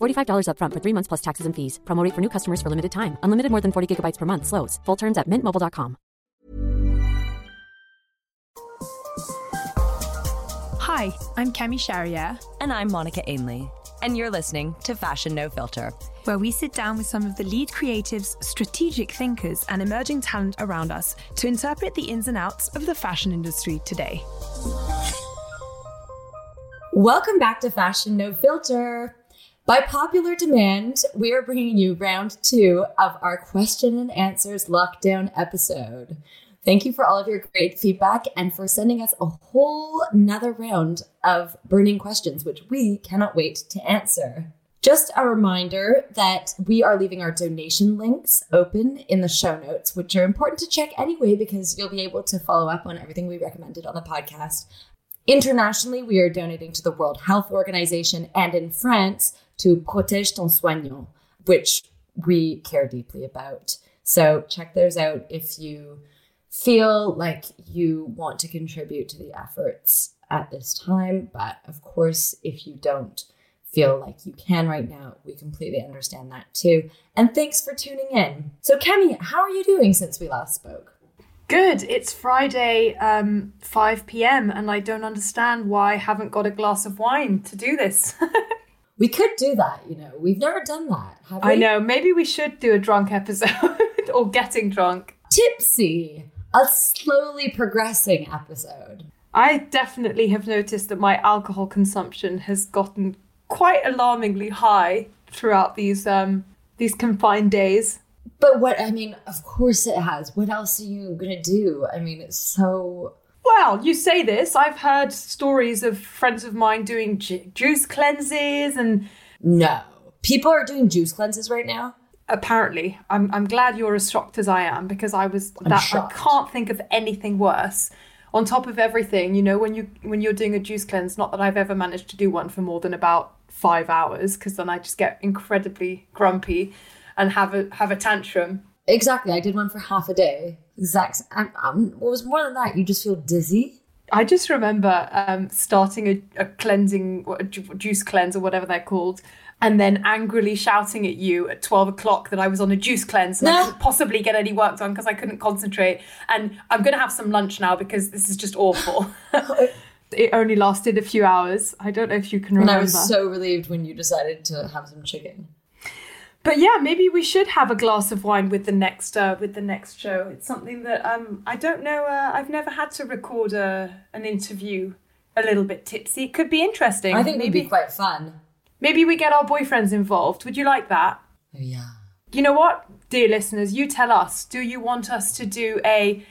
$45 upfront for three months plus taxes and fees. Promo rate for new customers for limited time. Unlimited more than 40 gigabytes per month. Slows. Full terms at mintmobile.com. Hi, I'm Camille Charrière, And I'm Monica Ainley. And you're listening to Fashion No Filter. where we sit down with some of the lead creatives, strategic thinkers, and emerging talent around us to interpret the ins and outs of the fashion industry today. Welcome back to Fashion No Filter. By popular demand, we are bringing you round two of our question and answers lockdown episode. Thank you for all of your great feedback and for sending us a whole another round of burning questions, which we cannot wait to answer. Just a reminder that we are leaving our donation links open in the show notes, which are important to check anyway because you'll be able to follow up on everything we recommended on the podcast. Internationally, we are donating to the World Health Organization and in France to Protège ton soignant, which we care deeply about. So check those out if you feel like you want to contribute to the efforts at this time. But of course, if you don't feel like you can right now, we completely understand that too. And thanks for tuning in. So, Camille, how are you doing since we last spoke? Good. It's Friday, um, 5 p.m., and I don't understand why I haven't got a glass of wine to do this. We could do that, you know. We've never done that, have we? I know. Maybe we should do a drunk episode or getting drunk. Tipsy, a slowly progressing episode. I definitely have noticed that my alcohol consumption has gotten quite alarmingly high throughout these um, these confined days. But what I mean, of course it has. What else are you gonna do? I mean, it's so. Well, you say this. I've heard stories of friends of mine doing ju- juice cleanses and No. People are doing juice cleanses right now. apparently I'm I'm glad you're as shocked as I am because I was I'm that shocked. I can't think of anything worse. On top of everything, you know, when you when you're doing a juice cleanse, not that I've ever managed to do one for more than about five hours, because then I just get incredibly grumpy and have a have a tantrum. Exactly. I did one for half a day. Exact. Um, um, what was more than that? You just feel dizzy. I just remember um, starting a, a cleansing, a juice cleanse or whatever they're called, and then angrily shouting at you at 12 o'clock that I was on a juice cleanse and I couldn't possibly get any work done because I couldn't concentrate. And I'm going to have some lunch now because this is just awful. it only lasted a few hours. I don't know if you can And remember. I was so relieved when you decided to have some chicken. But yeah, maybe we should have a glass of wine with the next uh, with the next show. It's something that um I don't know. Uh, I've never had to record a an interview a little bit tipsy. It could be interesting. I think it'd maybe be quite fun. maybe we get our boyfriends involved. Would you like that? Oh, yeah. You know what, dear listeners, you tell us. Do you want us to do a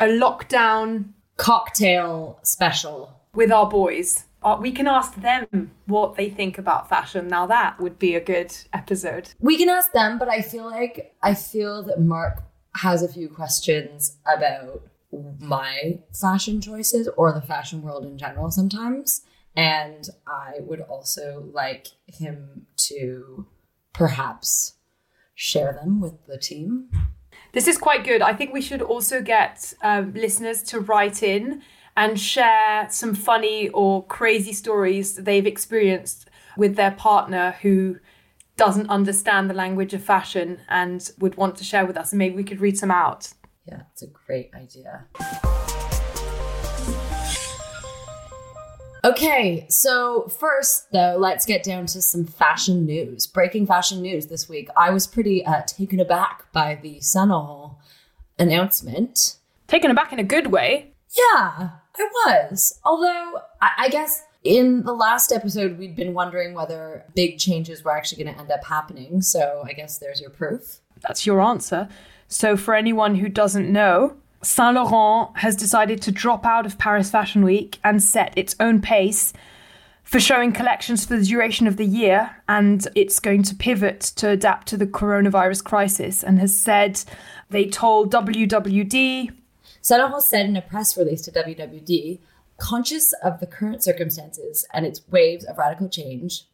a lockdown Cocktail special. with our boys? Uh, we can ask them what they think about fashion. Now that would be a good episode. We can ask them, but I feel like I feel that Mark has a few questions about my fashion choices or the fashion world in general sometimes. And I would also like him to perhaps share them with the team. This is quite good. I think we should also get um, listeners to write in and share some funny or crazy stories that they've experienced with their partner who doesn't understand the language of fashion and would want to share with us. And maybe we could read some out. Yeah, it's a great idea. Okay, so first though, let's get down to some fashion news. Breaking fashion news this week. I was pretty uh, taken aback by the Sun announcement. Taken aback in a good way. Yeah, I was. Although, I, I guess in the last episode, we'd been wondering whether big changes were actually going to end up happening. So I guess there's your proof. That's your answer. So, for anyone who doesn't know, Saint Laurent has decided to drop out of Paris Fashion Week and set its own pace for showing collections for the duration of the year. And it's going to pivot to adapt to the coronavirus crisis and has said they told WWD. Laurent said in a press release to WWD, conscious of the current circumstances and its waves of radical change,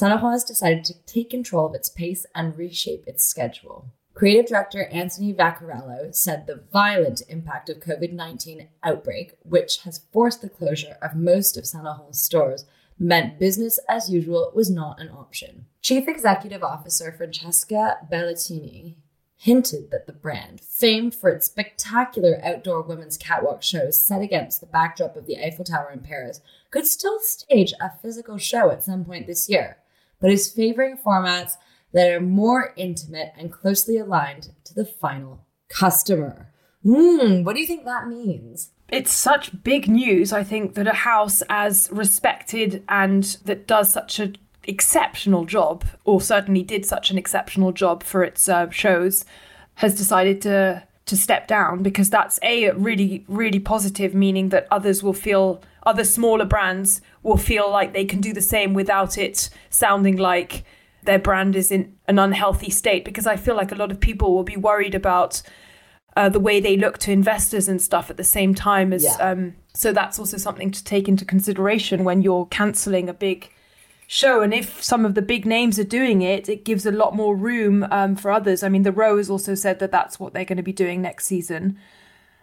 Laurent has decided to take control of its pace and reshape its schedule. Creative director Anthony Vaccarello said the violent impact of COVID 19 outbreak, which has forced the closure of most of Laurent's stores, meant business as usual was not an option. Chief Executive Officer Francesca Bellettini hinted that the brand, famed for its spectacular outdoor women's catwalk shows set against the backdrop of the Eiffel Tower in Paris, could still stage a physical show at some point this year, but is favoring formats that are more intimate and closely aligned to the final customer. Hmm, what do you think that means? It's such big news, I think, that a house as respected and that does such an exceptional job, or certainly did such an exceptional job for its uh, shows, has decided to to step down because that's a really really positive meaning that others will feel other smaller brands will feel like they can do the same without it sounding like their brand is in an unhealthy state because I feel like a lot of people will be worried about uh, the way they look to investors and stuff at the same time as Yeah. um, so that's also something to take into consideration when you're cancelling a big show and if some of the big names are doing it it gives a lot more room um, for others i mean the row has also said that that's what they're going to be doing next season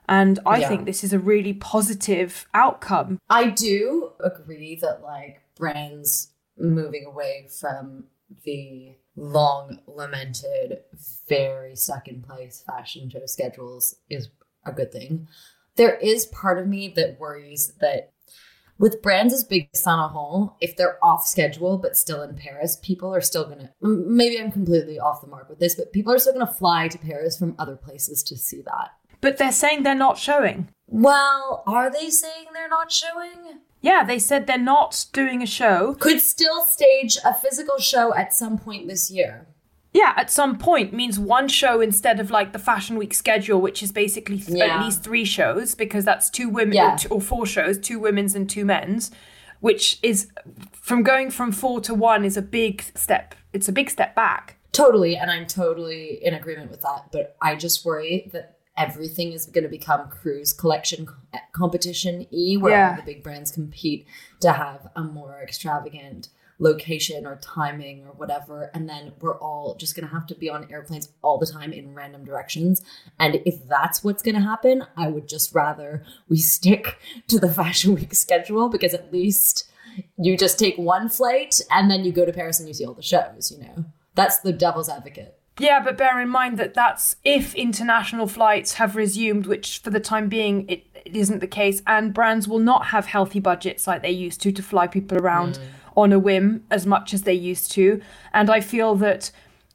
and i Yeah. think this is a really positive outcome I do agree that like brands moving away from the long lamented, very stuck in place fashion show schedules is a good thing. There is part of me that worries that with brands as big as Saint Laurent, if they're off schedule but still in Paris, people are still gonna. Maybe I'm completely off the mark with this, but people are still gonna fly to Paris from other places to see that. but they're saying they're not showing Well, are they saying they're not showing? yeah they said they're not doing a show could still stage a physical show at some point this year. Yeah at some point means one show instead of like the fashion week schedule which is basically th- Yeah. at least three shows because that's two women Yeah. or, two, or four shows two women's and two men's which is from going from four to one is a big step it's a big step back Totally, and I'm totally in agreement with that. But I just worry that everything is going to become cruise collection eh, competition e, where Yeah. all the big brands compete to have a more extravagant location or timing or whatever and then we're all just going to have to be on airplanes all the time in random directions. And if that's what's going to happen i would just rather we stick to the fashion week schedule because at least you just take one flight and then you go to paris and you see all the shows you know? That's the devil's advocate. Yeah, but bear in mind that that's if international flights have resumed, which for the time being it, it isn't the case, and brands will not have healthy budgets like they used to to fly people around mm. On a whim as much as they used to. And I feel that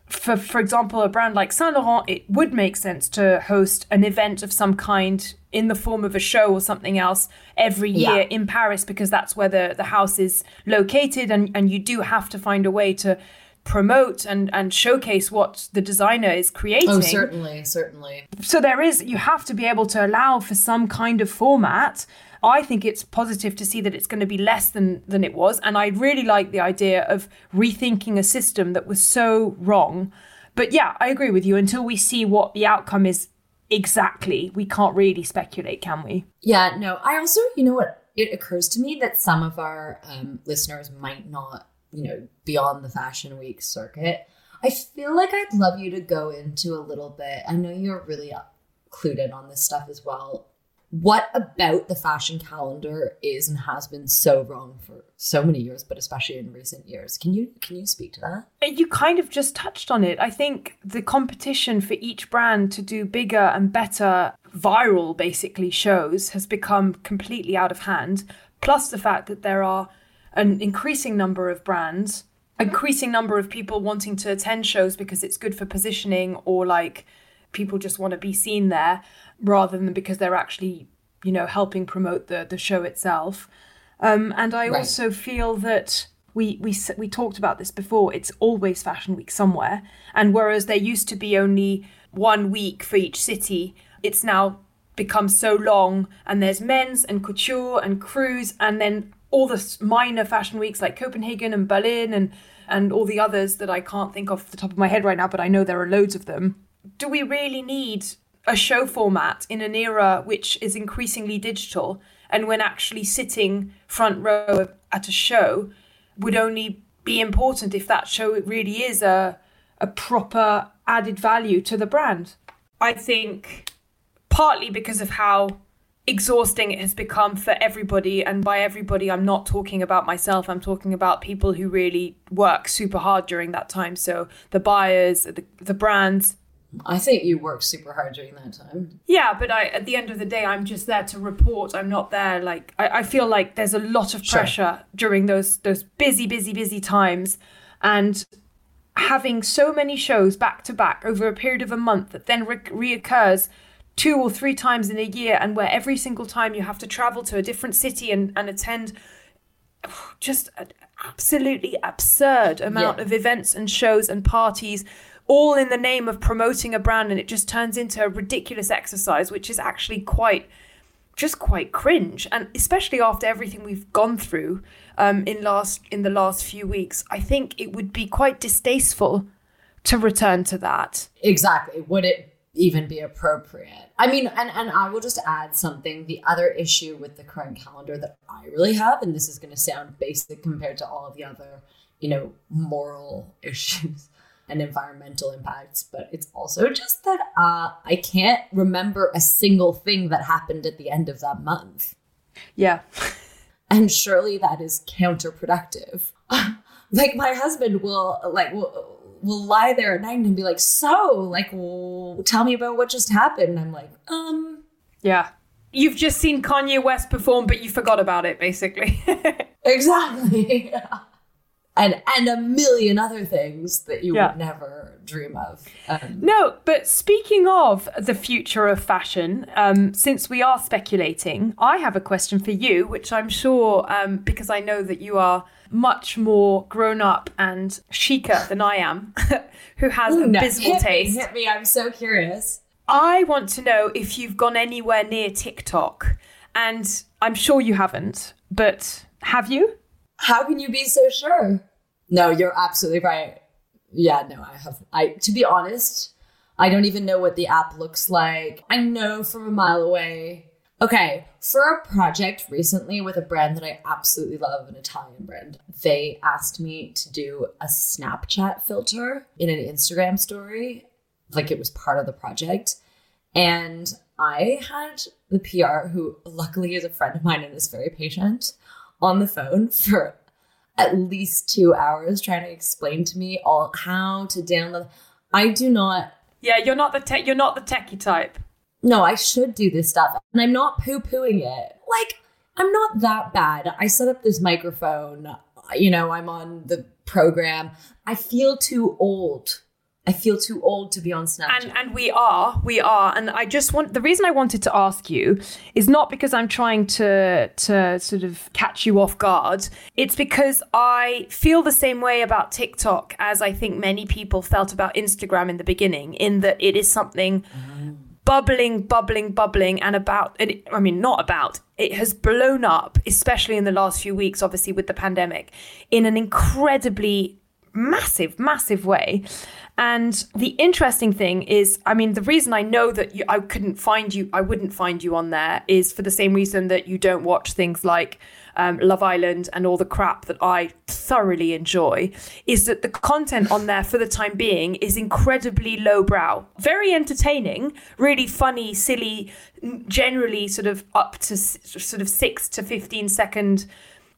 for for example, a brand like Saint Laurent, it would make sense to host an event of some kind in the form of a show or something else every year Yeah. in Paris because that's where the, the house is located and, and you do have to find a way to promote and, and showcase what the designer is oh, creating. Oh, certainly, certainly. So there is, you have to be able to allow for some kind of format. I think it's positive to see that it's going to be less than than it was, and I really like the idea of rethinking a system that was so wrong. But yeah, I agree with you. Until we see what the outcome is exactly, we can't really speculate, can we? Yeah, no. I also, you know what? It occurs to me that some of our um, listeners might not, you know, be on the Fashion Week circuit. I feel like I'd love you to go into a little bit. I know you're really uh, clued in on this stuff as well. What about the fashion calendar is and has been so wrong for so many years, but especially in recent years? Can you can you speak to that? Uh, you kind of just touched on it. I think the competition for each brand to do bigger and better viral, basically, shows has become completely out of hand. Plus, the fact that there are an increasing number of brands, increasing number of people wanting to attend shows because it's good for positioning or like people just want to be seen there rather than because they're actually, you know, helping promote the the show itself. Um, and I Right. also feel that we we we talked about this before. It's always Fashion Week somewhere, and whereas there used to be only one week for each city, it's now become so long. And there's men's and couture and cruise, and then all the minor fashion weeks like Copenhagen and Berlin and and all the others that I can't think off the top of my head right now, but I know there are loads of them. Do we really need a show format in an era which is increasingly digital and when actually sitting front row at a show would only be important if that show really is a a proper added value to the brand. I think partly because of how exhausting it has become for everybody and by everybody I'm not talking about myself I'm talking about people who really work super hard during that time so the buyers the, the brands I think you worked super hard during that time. yeah, but I at the end of the day, I'm just there to report. I'm not there like I, I feel like there's a lot of Sure. pressure during those those busy, busy, busy times, and having so many shows back to back over a period of a month that then re- reoccurs two or three times in a year, and where every single time you have to travel to a different city and, and attend just an absolutely absurd amount Yeah. of events and shows and parties all in the name of promoting a brand and it just turns into a ridiculous exercise which is actually quite just quite cringe and especially after everything we've gone through um, in last in the last few weeks i think it would be quite distasteful to return to that Exactly. Would it even be appropriate? I mean, and, and I will just add something. The other issue with the current calendar that I really have, and this is going to sound basic compared to all of the other, you know, moral issues and environmental impacts, but it's also just that uh, I can't remember a single thing that happened at the end of that month. yeah. And surely that is counterproductive. Like my husband will like will, will lie there at night and be like so like w- tell me about what just happened. I'm like um yeah. You've just seen kanye west perform but you forgot about it basically. Exactly and and a million other things that you Yeah. would never dream of um, No, but speaking of the future of fashion, um, since we are speculating, I have a question for you, which I'm sure, um, because I know that you are much more grown up and chicer than I am, who has no, abysmal me, taste. hit me i'm so curious I want to know if you've gone anywhere near TikTok. And I'm sure you haven't, but have you? How can you be so sure? No, you're absolutely right. Yeah, no, I have. I to be honest, I don't even know what the app looks like. I know from a mile away. Okay, for a project recently with a brand that I absolutely love, an Italian brand, they asked me to do a Snapchat filter in an Instagram story, like it was part of the project. And I had the PR, who luckily is a friend of mine and is very patient, on the phone for at least two hours trying to explain to me all how to download. I do not Yeah, you're not the tech. You're not the techie type. no, I should do this stuff. And I'm not poo pooing it. Like, I'm not that bad. I set up this microphone. You know, I'm on the program. I feel too old. I feel too old to be on Snapchat. And and we are, we are. And I just want the reason I wanted to ask you is not because I'm trying to to sort of catch you off guard. It's because I feel the same way about TikTok as I think many people felt about Instagram in the beginning, in that it is something mm-hmm. bubbling, bubbling, bubbling, and about. It, I mean, not about. It has blown up, especially in the last few weeks, obviously with the pandemic, in an incredibly massive, massive way. And the interesting thing is, I mean, the reason I know that you, I couldn't find you, I wouldn't find you on there, is for the same reason that you don't watch things like um, Love Island and all the crap that I thoroughly enjoy. Is that the content on there for the time being is incredibly lowbrow, very entertaining, really funny, silly, generally sort of up to sort of six to fifteen second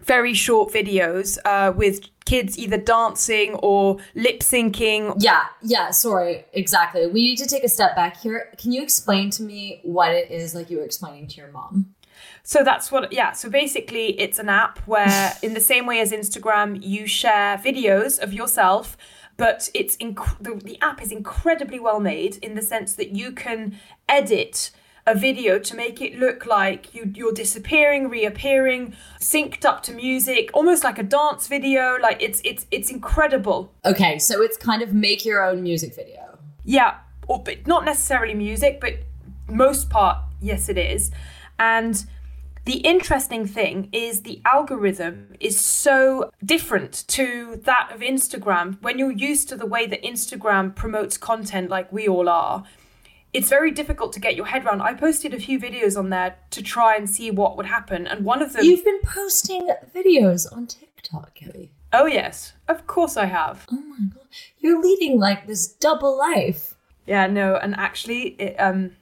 very short videos uh, with kids either dancing or lip syncing. yeah, yeah, sorry, exactly. We need to take a step back here. Can you explain to me what it is like you were explaining to your mom? So that's what, yeah. So basically, it's an app where, in the same way as Instagram, you share videos of yourself but it's inc- the, the app is incredibly well made in the sense that you can edit a video to make it look like you, you're disappearing, reappearing, synced up to music, almost like a dance video. Like it's it's it's incredible. Okay, so it's kind of make your own music video. Yeah, or but not necessarily music, but most part, yes, it is. And the interesting thing is the algorithm is so different to that of Instagram. When you're used to the way that Instagram promotes content, like we all are, it's very difficult to get your head around. I posted a few videos on there to try and see what would happen, and one of them. You've been posting videos on TikTok, Kelly. Oh yes, of course I have. Oh my god, you're leading like this double life. Yeah, no, and actually, it, um,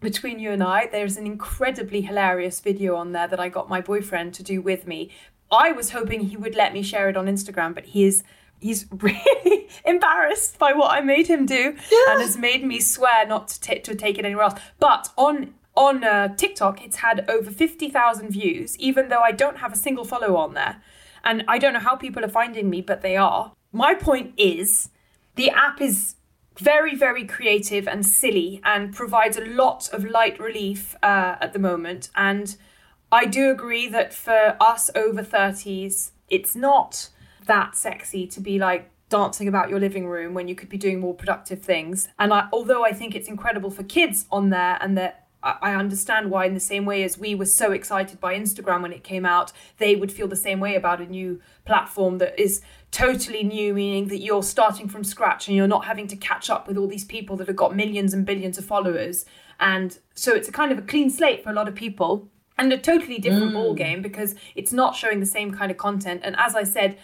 between you and I, there's an incredibly hilarious video on there that I got my boyfriend to do with me. I was hoping he would let me share it on Instagram, but he is he's really embarrassed by what I made him do yeah. and has made me swear not to, t- to take it anywhere else. But on on uh, TikTok, it's had over 50,000 views, even though I don't have a single follow on there. And I don't know how people are finding me, but they are. My point is the app is very, very creative and silly and provides a lot of light relief uh, at the moment. And I do agree that for us over 30s, it's not that sexy to be like dancing about your living room when you could be doing more productive things. And I, although I think it's incredible for kids on there and that I understand why, in the same way as we were so excited by Instagram when it came out, they would feel the same way about a new platform that is totally new, meaning that you're starting from scratch and you're not having to catch up with all these people that have got millions and billions of followers. And so it's a kind of a clean slate for a lot of people and a totally different mm. ball game because it's not showing the same kind of content. And as I said,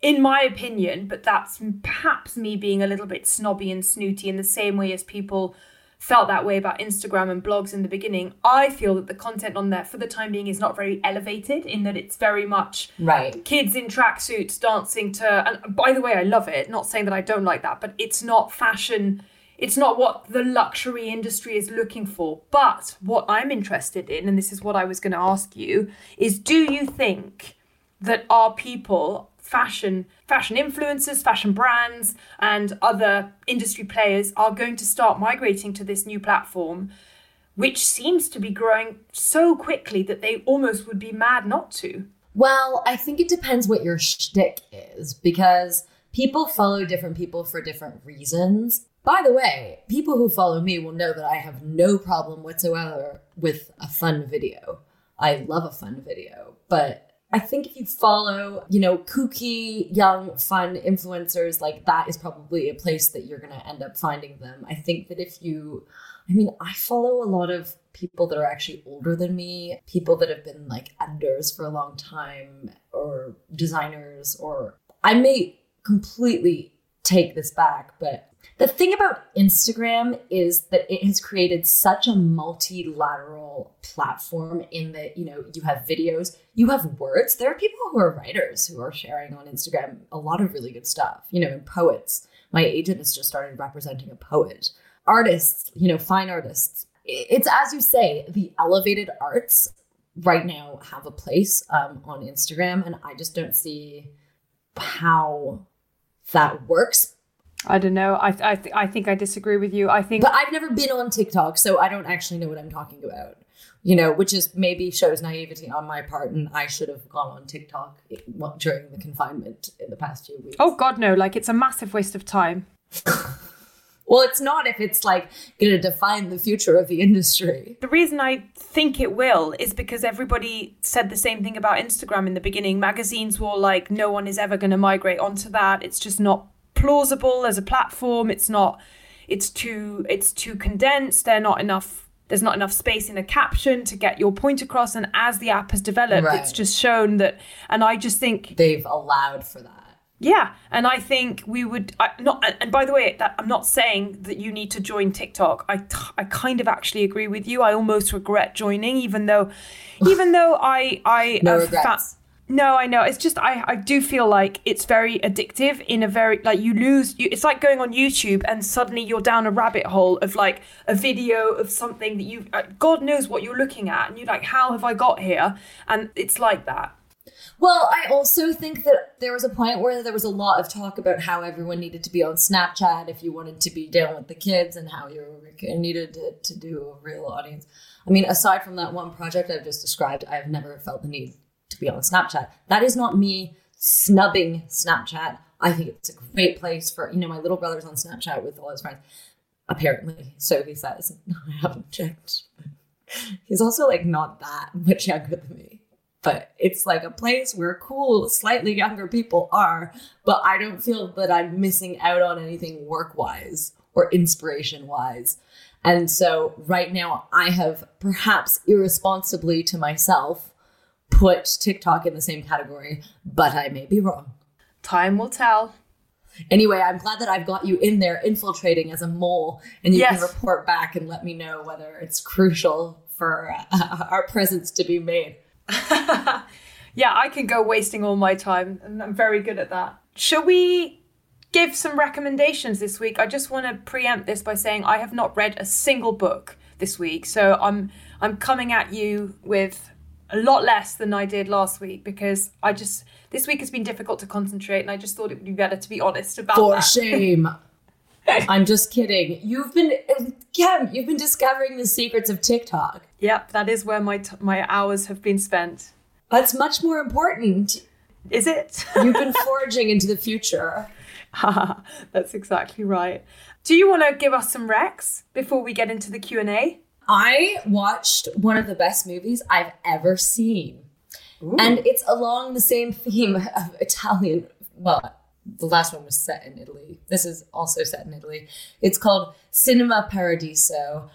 in my opinion, but that's perhaps me being a little bit snobby and snooty in the same way as people felt that way about Instagram and blogs in the beginning. I feel that the content on there for the time being is not very elevated in that it's very much right kids in tracksuits dancing to and by the way I love it, not saying that I don't like that, but it's not fashion it's not what the luxury industry is looking for. But what I'm interested in, and this is what I was going to ask you, is do you think that our people fashion fashion influencers, fashion brands, and other industry players are going to start migrating to this new platform, which seems to be growing so quickly that they almost would be mad not to. Well, I think it depends what your shtick is because people follow different people for different reasons. By the way, people who follow me will know that I have no problem whatsoever with a fun video. I love a fun video, but I think if you follow, you know, kooky, young, fun influencers, like that is probably a place that you're going to end up finding them. I think that if you, I mean, I follow a lot of people that are actually older than me, people that have been like editors for a long time, or designers, or I may completely take this back, but the thing about Instagram is that it has created such a multilateral platform in that, you know, you have videos, you have words. There are people who are writers who are sharing on Instagram a lot of really good stuff, you know, and poets. My agent has just started representing a poet. Artists, you know, fine artists. It's as you say, the elevated arts right now have a place um, on Instagram, and I just don't see how that works I don't know. I I, th- I think I disagree with you. I think, but I've never been on TikTok, so I don't actually know what I'm talking about. You know, which is maybe shows naivety on my part, and I should have gone on TikTok during the confinement in the past few weeks. Oh God, no! Like it's a massive waste of time. well, it's not if it's like going to define the future of the industry. The reason I think it will is because everybody said the same thing about Instagram in the beginning. Magazines were like, no one is ever going to migrate onto that. It's just not plausible as a platform. It's not. It's too. It's too condensed. They're not enough. There's not enough space in a caption to get your point across. And as the app has developed, right. it's just shown that. And I just think they've allowed for that. Yeah, and I think we would I, not. And by the way, that, I'm not saying that you need to join TikTok. I, I kind of actually agree with you. I almost regret joining, even though, even though I I no regrets. Fa- no, I know. It's just I, I do feel like it's very addictive in a very like you lose you, it's like going on YouTube and suddenly you're down a rabbit hole of like a video of something that you uh, God knows what you're looking at and you're like how have I got here and it's like that. Well, I also think that there was a point where there was a lot of talk about how everyone needed to be on Snapchat if you wanted to be down with the kids and how you needed to, to do a real audience. I mean, aside from that one project I've just described, I've never felt the need be on Snapchat. That is not me snubbing Snapchat. I think it's a great place for, you know, my little brother's on Snapchat with all his friends. Apparently. So he says. I haven't checked. He's also like not that much younger than me but it's like a place where cool, slightly younger people are, but I don't feel that I'm missing out on anything work wise or inspiration wise. And so right now, I have perhaps irresponsibly to myself put TikTok in the same category, but I may be wrong. Time will tell. Anyway, I'm glad that I've got you in there infiltrating as a mole and you Yes. can report back and let me know whether it's crucial for uh, our presence to be made. Yeah, I can go wasting all my time, and I'm very good at that. Shall we give some recommendations this week? I just want to preempt this by saying I have not read a single book this week, so I'm I'm coming at you with a lot less than I did last week because I just this week has been difficult to concentrate, and I just thought it would be better to be honest about that. For that. shame. I'm just kidding. You've been, Kim, you've been discovering the secrets of TikTok. Yep, that is where my t- my hours have been spent. That's much more important. Is it? You've been forging into the future. That's exactly right. Do you want to give us some recs before we get into the Q and A? I watched one of the best movies I've ever seen. And it's along the same theme of Italian. Well, the last one was set in Italy. This is also set in Italy. It's called Cinema Paradiso.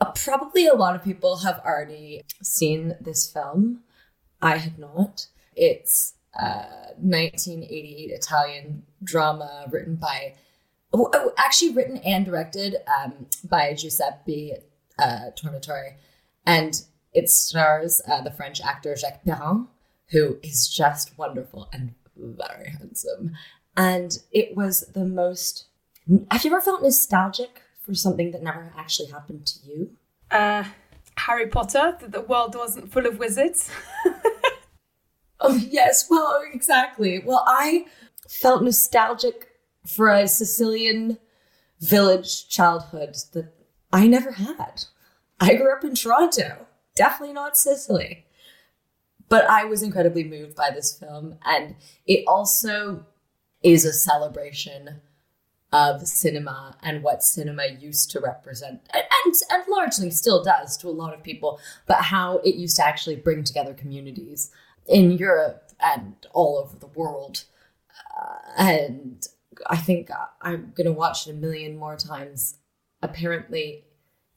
Uh, probably a lot of people have already seen this film. I had not. It's a 1988 Italian drama written by, oh, oh, actually written and directed um, by Giuseppe uh, Tornatore, and it stars uh, the French actor Jacques Perrin, who is just wonderful and very handsome. And it was the most. Have you ever felt nostalgic for something that never actually happened to you? Uh, Harry Potter, that the world wasn't full of wizards. Oh, yes. Well, exactly. Well, I felt nostalgic for a Sicilian village childhood that I never had. I grew up in Toronto, definitely not Sicily. But I was incredibly moved by this film, and it also is a celebration of cinema and what cinema used to represent and, and, and largely still does to a lot of people, but how it used to actually bring together communities in Europe and all over the world. Uh, and I think I'm going to watch it a million more times. Apparently,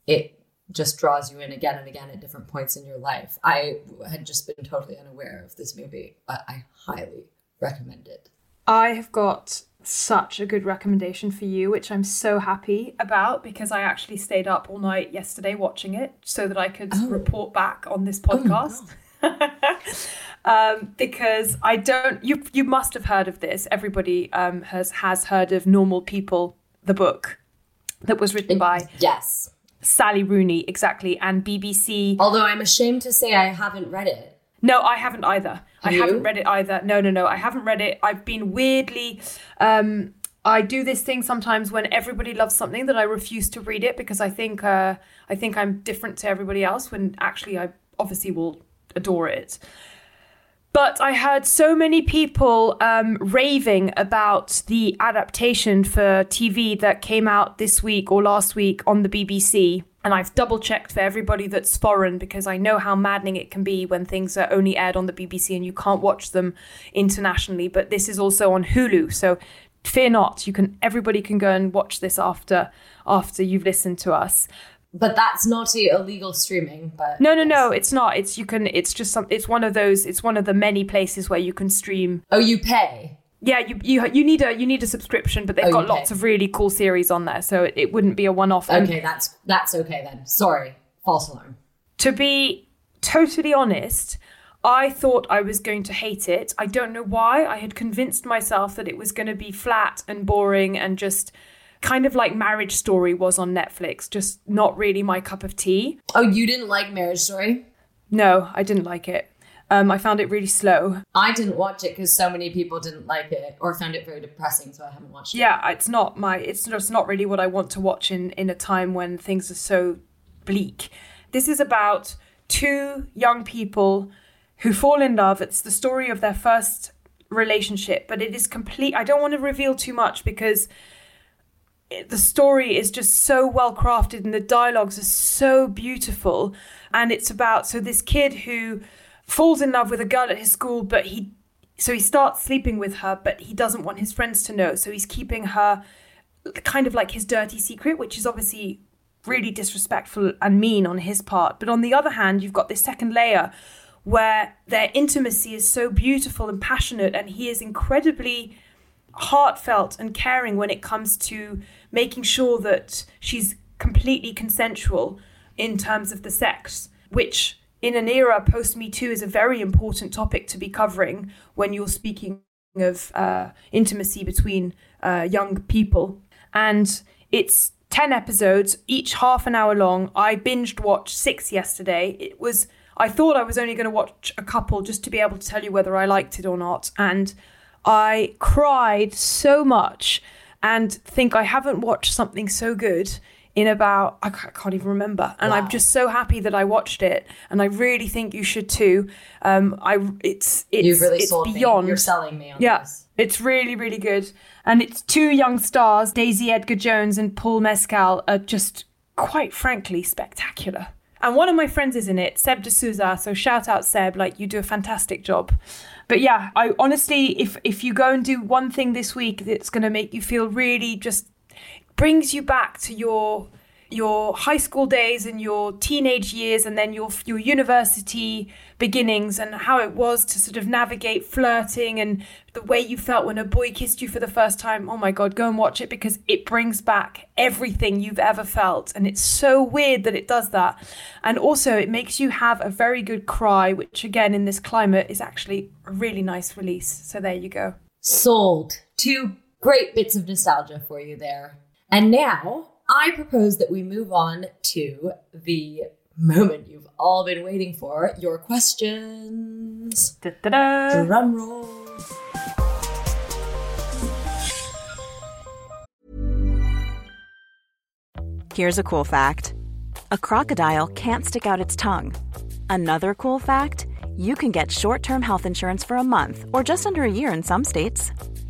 it just draws you in again and again at different points in your life. I had just been totally unaware of this movie, but I highly recommend it. I have got such a good recommendation for you, which I'm so happy about because I actually stayed up all night yesterday watching it so that I could report back on this podcast. um, because I don't, you you must have heard of this. Everybody um, has has heard of Normal People, the book that was written by Yes. Sally Rooney, exactly, and BBC. Although I'm ashamed to say I haven't read it. No, I haven't either. I You? haven't read it either. No, no, no. I haven't read it. I've been weirdly. Um, I do this thing sometimes when everybody loves something that I refuse to read it because I think uh, I think I'm different to everybody else. When actually I obviously will adore it. But I heard so many people um, raving about the adaptation for TV that came out this week or last week on the BBC. And I've double checked for everybody that's foreign because I know how maddening it can be when things are only aired on the BBC and you can't watch them internationally. But this is also on Hulu, so fear not. You can everybody can go and watch this after after you've listened to us. But that's not a illegal streaming. But No, no, no, it's not. It's you can. It's just some. It's one of those. It's one of the many places where you can stream Oh, you pay. Yeah, you you you need a you need a subscription, but they've Oh, got lots pay. of really cool series on there, so it, it wouldn't be a one off. Okay, that's that's okay then. Sorry, false alarm. to be totally honest, I thought I was going to hate it. I don't know why. I had convinced myself that it was going to be flat and boring and just kind of like Marriage Story was on Netflix, just not really my cup of tea. Oh, you didn't like Marriage Story? No, I didn't like it. Um, I found it really slow. I didn't watch it because so many people didn't like it or found it very depressing, so I haven't watched it. Yeah, it's not my. It's just not really what I want to watch in in a time when things are so bleak. This is about two young people who fall in love. It's the story of their first relationship, but it is complete. I don't want to reveal too much because the story is just so well crafted and the dialogues are so beautiful. And it's about so this kid who falls in love with a girl at his school, but he so he starts sleeping with her, but he doesn't want his friends to know. So he's keeping her kind of like his dirty secret, which is obviously really disrespectful and mean on his part. But on the other hand, you've got this second layer where their intimacy is so beautiful and passionate, and he is incredibly heartfelt and caring when it comes to making sure that she's completely consensual in terms of the sex, which in an era post Me Too is a very important topic to be covering when you're speaking of uh, intimacy between uh, young people. And it's 10 episodes, each half an hour long. I binged watched six yesterday. It was, I thought I was only going to watch a couple just to be able to tell you whether I liked it or not. And I cried so much and think I haven't watched something so good in about I can't even remember, and wow. I'm just so happy that I watched it, and I really think you should too. Um, I it's it's You've really it's sold beyond. Me. You're selling me on yeah, this. it's really really good, and it's two young stars, Daisy Edgar Jones and Paul Mescal, are just quite frankly spectacular. And one of my friends is in it, Seb de Souza. So shout out Seb, like you do a fantastic job. But yeah, I honestly, if if you go and do one thing this week that's going to make you feel really just brings you back to your your high school days and your teenage years and then your your university beginnings and how it was to sort of navigate flirting and the way you felt when a boy kissed you for the first time. Oh my god go and watch it because it brings back everything you've ever felt. And it's so weird that it does that. And also it makes you have a very good cry which again in this climate is actually a really nice release. So there you go. Sold. Two great bits of nostalgia for you there. And now I propose that we move on to the moment you've all been waiting for your questions. Da-da-da. Drum roll. Here's a cool fact a crocodile can't stick out its tongue. Another cool fact you can get short term health insurance for a month or just under a year in some states.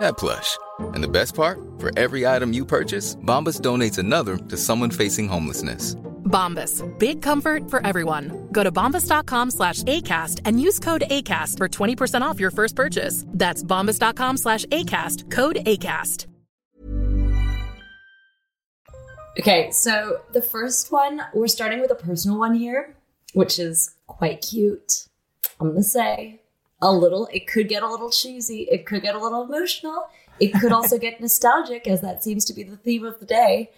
that plush. And the best part? For every item you purchase, Bombas donates another to someone facing homelessness. Bombas. Big comfort for everyone. Go to bombas.com slash ACAST and use code ACAST for 20% off your first purchase. That's bombas.com slash ACAST. Code ACAST. Okay, so the first one, we're starting with a personal one here, which is quite cute. I'm gonna say a little, it could get a little cheesy, it could get a little emotional, it could also get nostalgic, as that seems to be the theme of the day.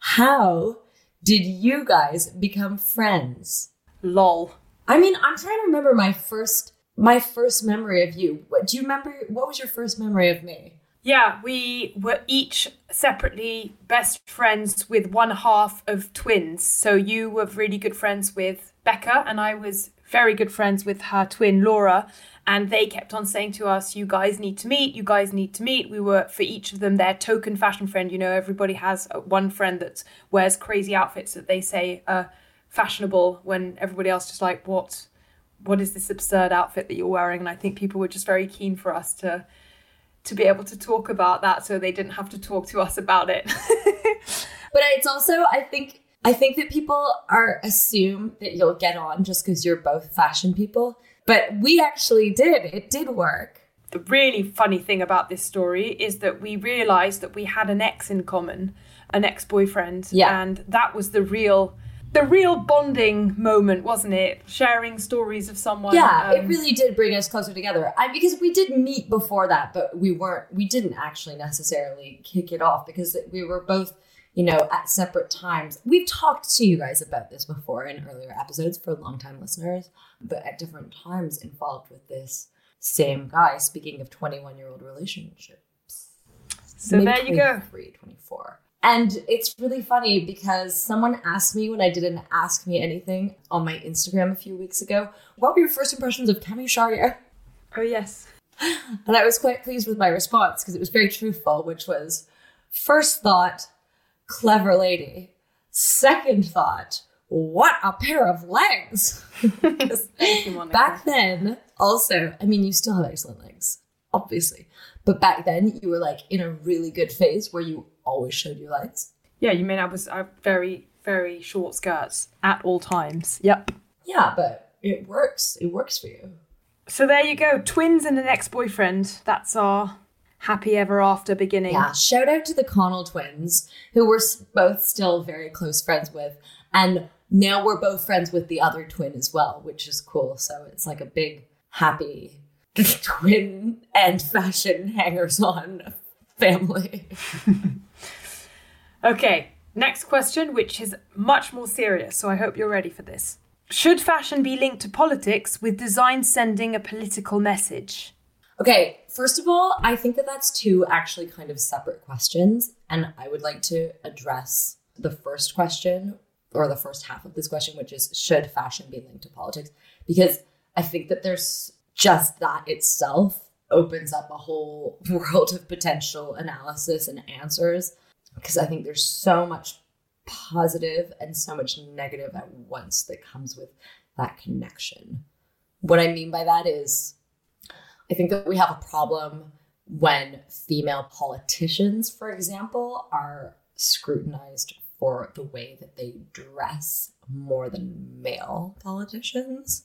How did you guys become friends? Lol. I mean, I'm trying to remember my first my first memory of you. What do you remember? What was your first memory of me? Yeah, we were each separately best friends with one half of twins. So you were really good friends with Becca, and I was very good friends with her twin Laura. And they kept on saying to us, You guys need to meet, you guys need to meet. We were, for each of them, their token fashion friend. You know, everybody has uh, one friend that wears crazy outfits that they say are fashionable when everybody else just like what what is this absurd outfit that you're wearing and i think people were just very keen for us to to be able to talk about that so they didn't have to talk to us about it but it's also i think i think that people are assume that you'll get on just because you're both fashion people but we actually did. It did work. The really funny thing about this story is that we realized that we had an ex in common an ex-boyfriend Yeah. and that was the real the real bonding moment wasn't it? Sharing stories of someone yeah it um, really did bring us closer together. I, because we did meet before that but we weren't we didn't actually necessarily kick it off because we were both you know at separate times we've talked to you guys about this before in earlier episodes for long-time listeners but at different times involved with this same guy speaking of 21 year old relationships So Maybe there you go. 23, 24 and it's really funny because someone asked me when I did an Ask Me Anything on my Instagram a few weeks ago, what were your first impressions of Cami Charrière? oh yes And I was quite pleased with my response because it was very truthful, which was first thought, clever lady. Second thought, what a pair of legs. You, back then, also, I mean, you still have excellent legs, obviously. But back then, you were like in a really good phase where you always showed your legs. yeah you mean i was uh, very very short skirts at all times yep Yeah, but it works. It works for you. so there you go twins and an ex-boyfriend that's our happy ever after beginning Yeah, shout out to the Connell twins, who we're both still very close friends with. And now we're both friends with the other twin as well, which is cool. So it's like a big, happy twin and fashion hangers on family. Okay, next question, which is much more serious, so I hope you're ready for this. Should fashion be linked to politics with design sending a political message? Okay, first of all, I think that that's two actually kind of separate questions. And I would like to address the first question or the first half of this question, which is should fashion be linked to politics? Because I think that there's just that itself opens up a whole world of potential analysis and answers. Because I think there's so much positive and so much negative at once that comes with that connection. What I mean by that is, I think that we have a problem when female politicians, for example, are scrutinized for the way that they dress more than male politicians.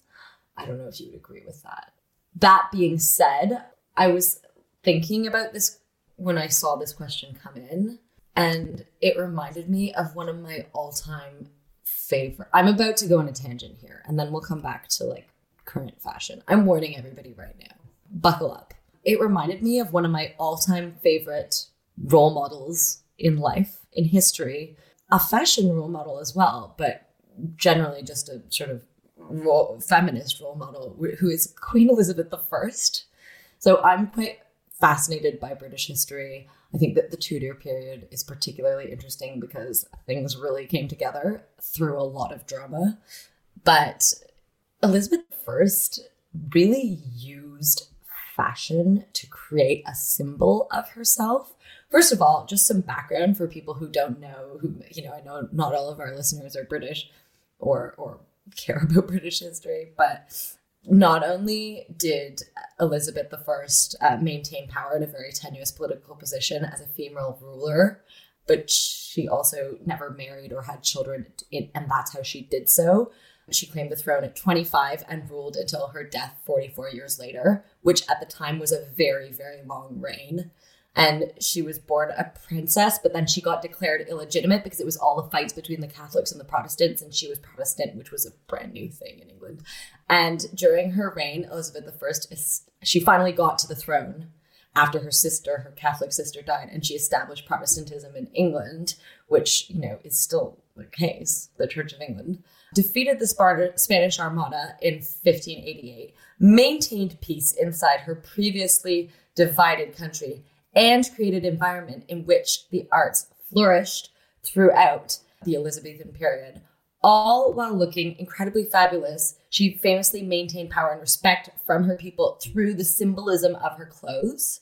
I don't know if you would agree with that. That being said, I was thinking about this when I saw this question come in, and it reminded me of one of my all time favorite. I'm about to go on a tangent here, and then we'll come back to like current fashion. I'm warning everybody right now. Buckle up. It reminded me of one of my all time favorite role models in life, in history, a fashion role model as well, but generally just a sort of role, feminist role model who is Queen Elizabeth I. So I'm quite fascinated by British history. I think that the Tudor period is particularly interesting because things really came together through a lot of drama. But Elizabeth I really used fashion to create a symbol of herself. First of all, just some background for people who don't know, who you know, I know not all of our listeners are British or or care about British history, but not only did Elizabeth I uh, maintain power in a very tenuous political position as a female ruler, but she also never married or had children, and that's how she did so. She claimed the throne at 25 and ruled until her death 44 years later, which at the time was a very, very long reign. And she was born a princess, but then she got declared illegitimate because it was all the fights between the Catholics and the Protestants, and she was Protestant, which was a brand new thing in England. And during her reign, Elizabeth I, she finally got to the throne after her sister, her Catholic sister, died, and she established Protestantism in England, which you know is still the case, the Church of England. Defeated the Sparta- Spanish Armada in 1588, maintained peace inside her previously divided country, and created an environment in which the arts flourished throughout the Elizabethan period. All while looking incredibly fabulous, she famously maintained power and respect from her people through the symbolism of her clothes.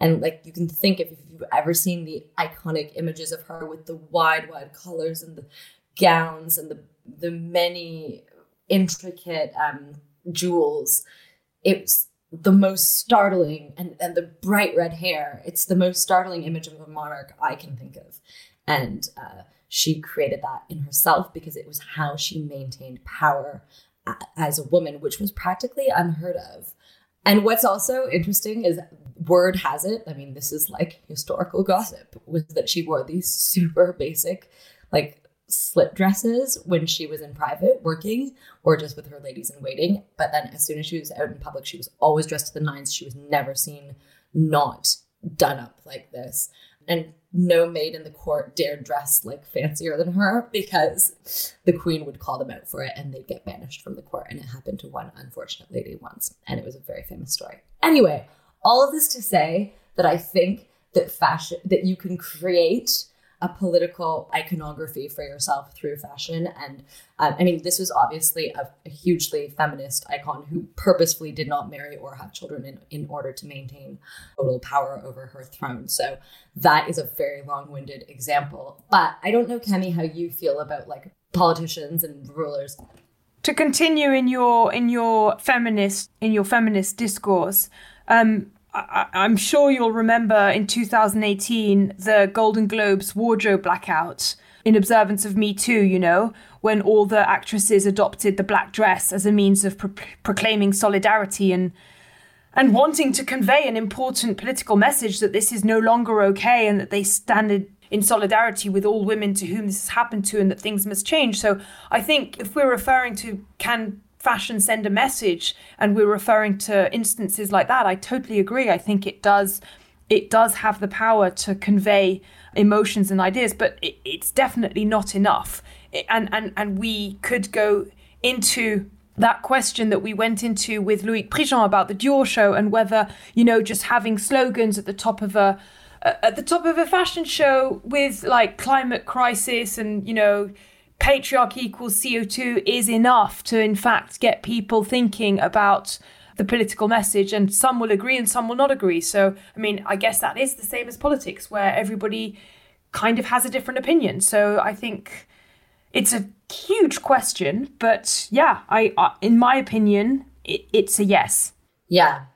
And like you can think if, you've ever seen the iconic images of her with the wide, wide collars and the gowns and the the many intricate um, jewels. It's the most startling and, and the bright red hair. It's the most startling image of a monarch I can think of. And uh, she created that in herself because it was how she maintained power as a woman, which was practically unheard of. And what's also interesting is word has it, I mean, this is like historical gossip, was that she wore these super basic, like slip dresses when she was in private working or just with her ladies in waiting. But then as soon as she was out in public, she was always dressed to the nines. She was never seen not done up like this. And no maid in the court dared dress like fancier than her because the queen would call them out for it and they'd get banished from the court. And it happened to one unfortunate lady once. And it was a very famous story. Anyway, all of this to say that I think that fashion, that you can create a political iconography for yourself through fashion. And um, I mean, this was obviously a, a, hugely feminist icon who purposefully did not marry or have children in, in order to maintain total power over her throne. So that is a very long winded example. But I don't know, Kemi, how you feel about like politicians and rulers. To continue in your in your feminist in your feminist discourse, um, I, am sure you'll remember in 2018 the Golden Globes wardrobe blackout in observance of Me Too, you know, when all the actresses adopted the black dress as a means of pro- proclaiming solidarity and and wanting to convey an important political message that this is no longer okay and that they stand in solidarity with all women to whom this has happened to and that things must change. So I think if we're referring to can fashion send a message and we're referring to instances like that i totally agree. I think it does it does have the power to convey emotions and ideas but it, it's definitely not enough. And and and we could go into that question that we went into with Loic Prigent about the Dior show and whether you know just having slogans at the top of a at the top of a fashion show with like climate crisis and you know patriarchy equals CO2 is enough to, in fact, get people thinking about the political message. And some will agree and some will not agree. So, I mean, I guess that is the same as politics, where everybody kind of has a different opinion. So, I think it's a huge question. But yeah, I, uh, in my opinion, it, it's a yes. Yeah,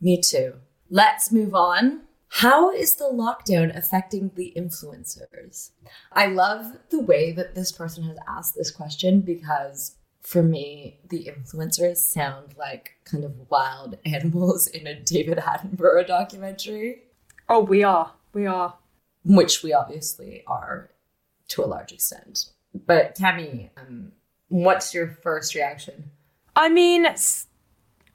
me too. Let's move on how is the lockdown affecting the influencers? I love the way that this person has asked this question because for me, the influencers sound like kind of wild animals in a David Attenborough documentary. Oh, we are. We are. Which we obviously are to a large extent. But Kemi, um, what's your first reaction? I mean,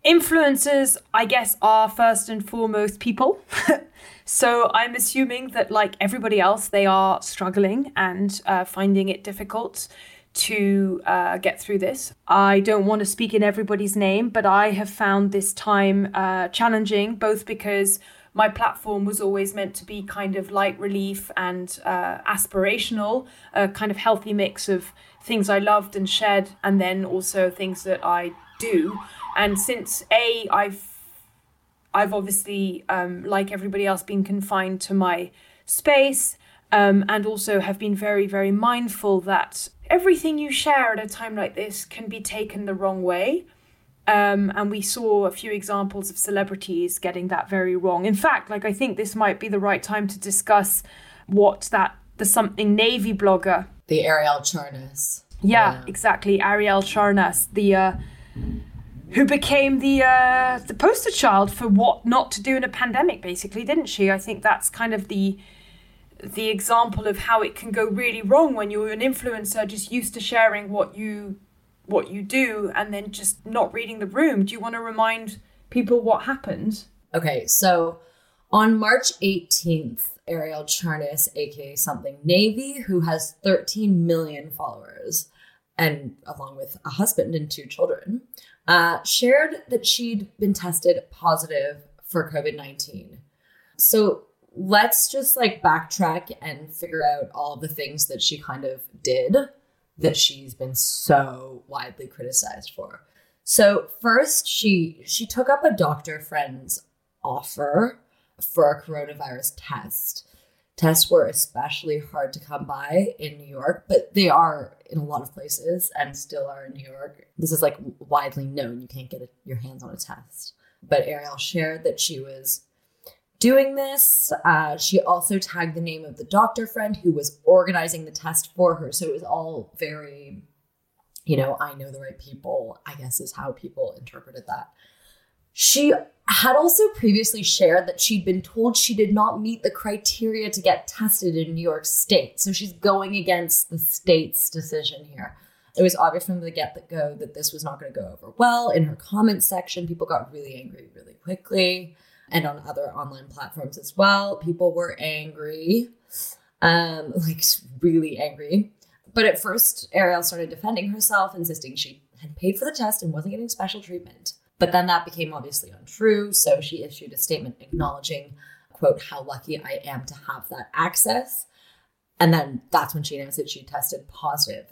influencers, I guess, are first and foremost people. So I'm assuming that, like everybody else, they are struggling and uh, finding it difficult to uh, get through this. I don't want to speak in everybody's name, but I have found this time uh, challenging, both because my platform was always meant to be kind of light relief and uh, aspirational, a kind of healthy mix of things I loved and shared, and then also things that I do. And since A, I've I've obviously, um, like everybody else, been confined to my space um, and also have been very, very mindful that everything you share at a time like this can be taken the wrong way. Um, and we saw a few examples of celebrities getting that very wrong. In fact, like I think this might be the right time to discuss what that the something navy blogger, the Ariel Charnas. Yeah, yeah. exactly, Ariel Charnas, the uh, who became the uh, the poster child for what not to do in a pandemic, basically, didn't she? I think that's kind of the the example of how it can go really wrong when you're an influencer just used to sharing what you what you do and then just not reading the room. Do you want to remind people what happened? Okay, so on March 18th, Ariel Charnas, aka something Navy, who has 13 million followers, and along with a husband and two children, uh, shared that she'd been tested positive for COVID 19. So let's just like backtrack and figure out all the things that she kind of did that she's been so widely criticized for. So first she she took up a doctor friend's offer for a coronavirus test. Tests were especially hard to come by in New York, but they are in a lot of places and still are in New York. This is like widely known. You can't get a, your hands on a test. But Ariel shared that she was doing this. Uh, she also tagged the name of the doctor friend who was organizing the test for her. So it was all very, you know, I know the right people, I guess is how people interpreted that. She had also previously shared that she'd been told she did not meet the criteria to get tested in New York State. So she's going against the state's decision here. It was obvious from the get go that this was not going to go over well. In her comment section, people got really angry really quickly, and on other online platforms as well. People were angry, um, like really angry. But at first, Ariel started defending herself, insisting she had paid for the test and wasn't getting special treatment. But then that became obviously untrue. So she issued a statement acknowledging, quote, how lucky I am to have that access. And then that's when she announced that she tested positive.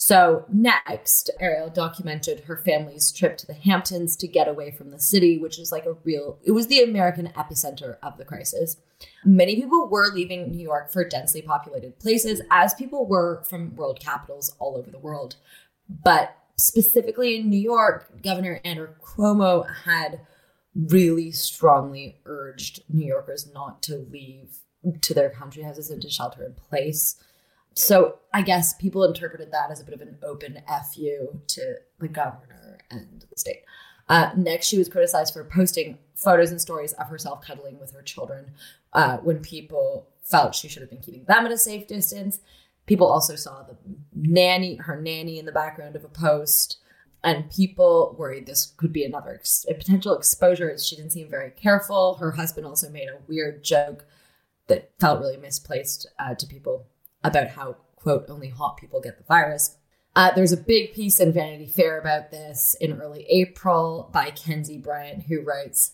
So next, Ariel documented her family's trip to the Hamptons to get away from the city, which is like a real, it was the American epicenter of the crisis. Many people were leaving New York for densely populated places, as people were from world capitals all over the world. But specifically in New York, Governor Andrew Cuomo had really strongly urged New Yorkers not to leave to their country houses and to shelter in place. So I guess people interpreted that as a bit of an open FU to the governor and the state. Uh, next, she was criticized for posting photos and stories of herself cuddling with her children uh, when people felt she should have been keeping them at a safe distance. People also saw the nanny, her nanny in the background of a post, and people worried this could be another ex- potential exposure. She didn't seem very careful. Her husband also made a weird joke that felt really misplaced uh, to people about how, quote, only hot people get the virus. Uh, there's a big piece in Vanity Fair about this in early April by Kenzie Bryant, who writes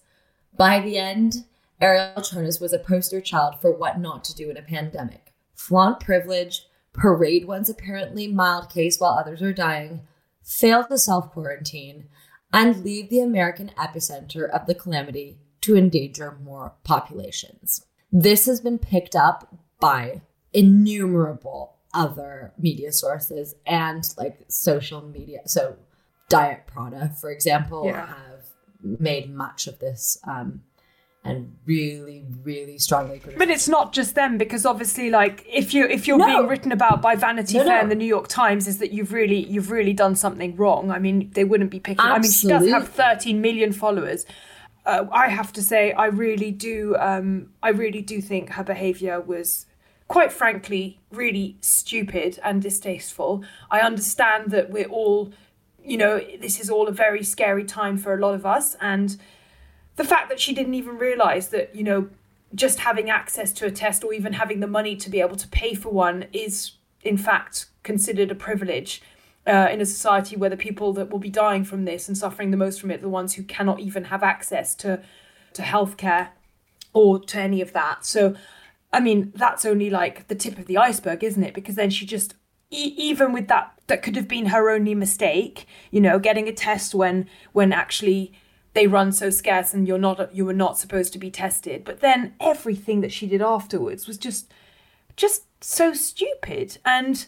By the end, Ariel Charnas was a poster child for what not to do in a pandemic flaunt privilege, parade one's apparently mild case while others are dying, fail to self quarantine, and leave the American epicenter of the calamity to endanger more populations. This has been picked up by innumerable other media sources and like social media. So, Diet Prada, for example, yeah. have made much of this um, and really, really strongly criticized. But it's not just them because obviously, like if you if you're no. being written about by Vanity no, Fair no. and the New York Times, is that you've really you've really done something wrong. I mean, they wouldn't be picking. Absolutely. I mean, she does have 13 million followers. Uh, I have to say, I really do. Um, I really do think her behaviour was, quite frankly, really stupid and distasteful. I understand that we're all, you know, this is all a very scary time for a lot of us, and the fact that she didn't even realize that, you know, just having access to a test or even having the money to be able to pay for one is, in fact, considered a privilege. Uh, in a society where the people that will be dying from this and suffering the most from it, are the ones who cannot even have access to to healthcare or to any of that. So, I mean, that's only like the tip of the iceberg, isn't it? Because then she just, e- even with that, that could have been her only mistake. You know, getting a test when when actually they run so scarce and you're not you were not supposed to be tested. But then everything that she did afterwards was just just so stupid and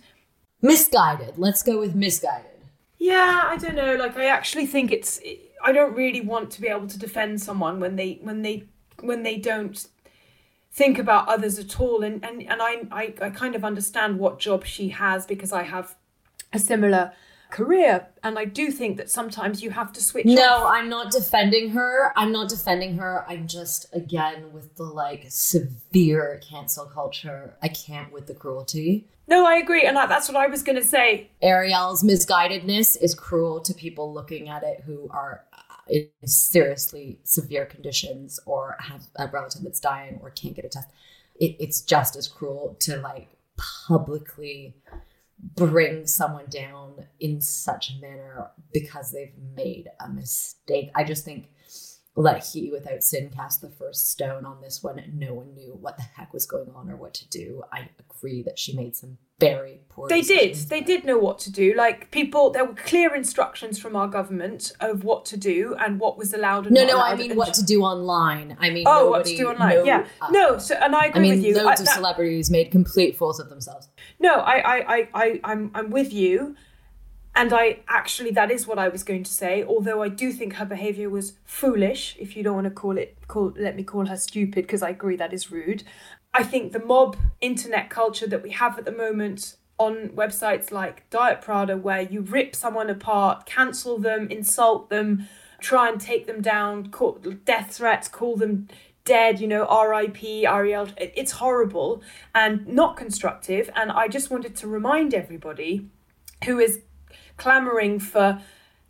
misguided. Let's go with misguided. Yeah i don't know. Like i actually think it's i don't really want to be able to defend someone when they when they when they don't think about others at all. And and, and I, I i kind of understand what job she has because i have a similar career. And I do think that sometimes you have to switch. No, off. I'm not defending her. I'm not defending her. I'm just again with the like severe cancel culture. I can't with the cruelty. No, I agree, and that's what I was going to say. Ariel's misguidedness is cruel to people looking at it who are uh, in seriously severe conditions or have a relative that's dying or can't get a test. It, it's just as cruel to like publicly bring someone down in such a manner because they've made a mistake. I just think let he without sin cast the first stone on this one. And no one knew what the heck was going on or what to do. I agree that she made some very poor. They did. They did know what to do. Like people, there were clear instructions from our government of what to do and what was allowed. And No, not no, I mean And- what to do online. I mean, Oh, what to nobody- do online? no- yeah. uh, no. So, and I I agree mean, with you. loads I- of that- celebrities made complete fools of themselves. No, I, I, I, I, I'm, I'm with you, and I actually that is what I was going to say. Although I do think her behaviour was foolish. If you don't want to call it, call let me call her stupid because I agree that is rude. I think the mob internet culture that we have at the moment on websites like Diet Prada, where you rip someone apart, cancel them, insult them, try and take them down, call, death threats, call them dead, you know, RIP, Ariel. It's horrible and not constructive. And I just wanted to remind everybody who is clamoring for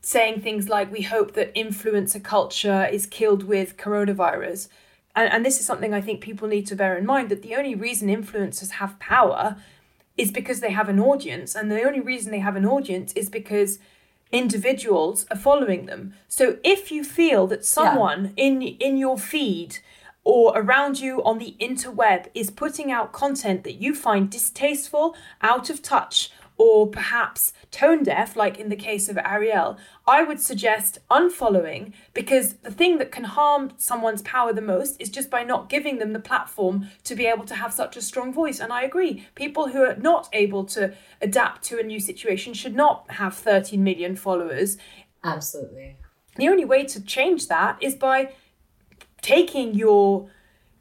saying things like, we hope that influencer culture is killed with coronavirus. And, and this is something I think people need to bear in mind that the only reason influencers have power is because they have an audience. And the only reason they have an audience is because individuals are following them. So if you feel that someone in in your feed or around you on the interweb is putting out content that you find distasteful, out of touch, or perhaps tone deaf, like in the case of Ariel, I would suggest unfollowing because the thing that can harm someone's power the most is just by not giving them the platform to be able to have such a strong voice. And I agree, people who are not able to adapt to a new situation should not have 13 million followers. Absolutely. The only way to change that is by taking your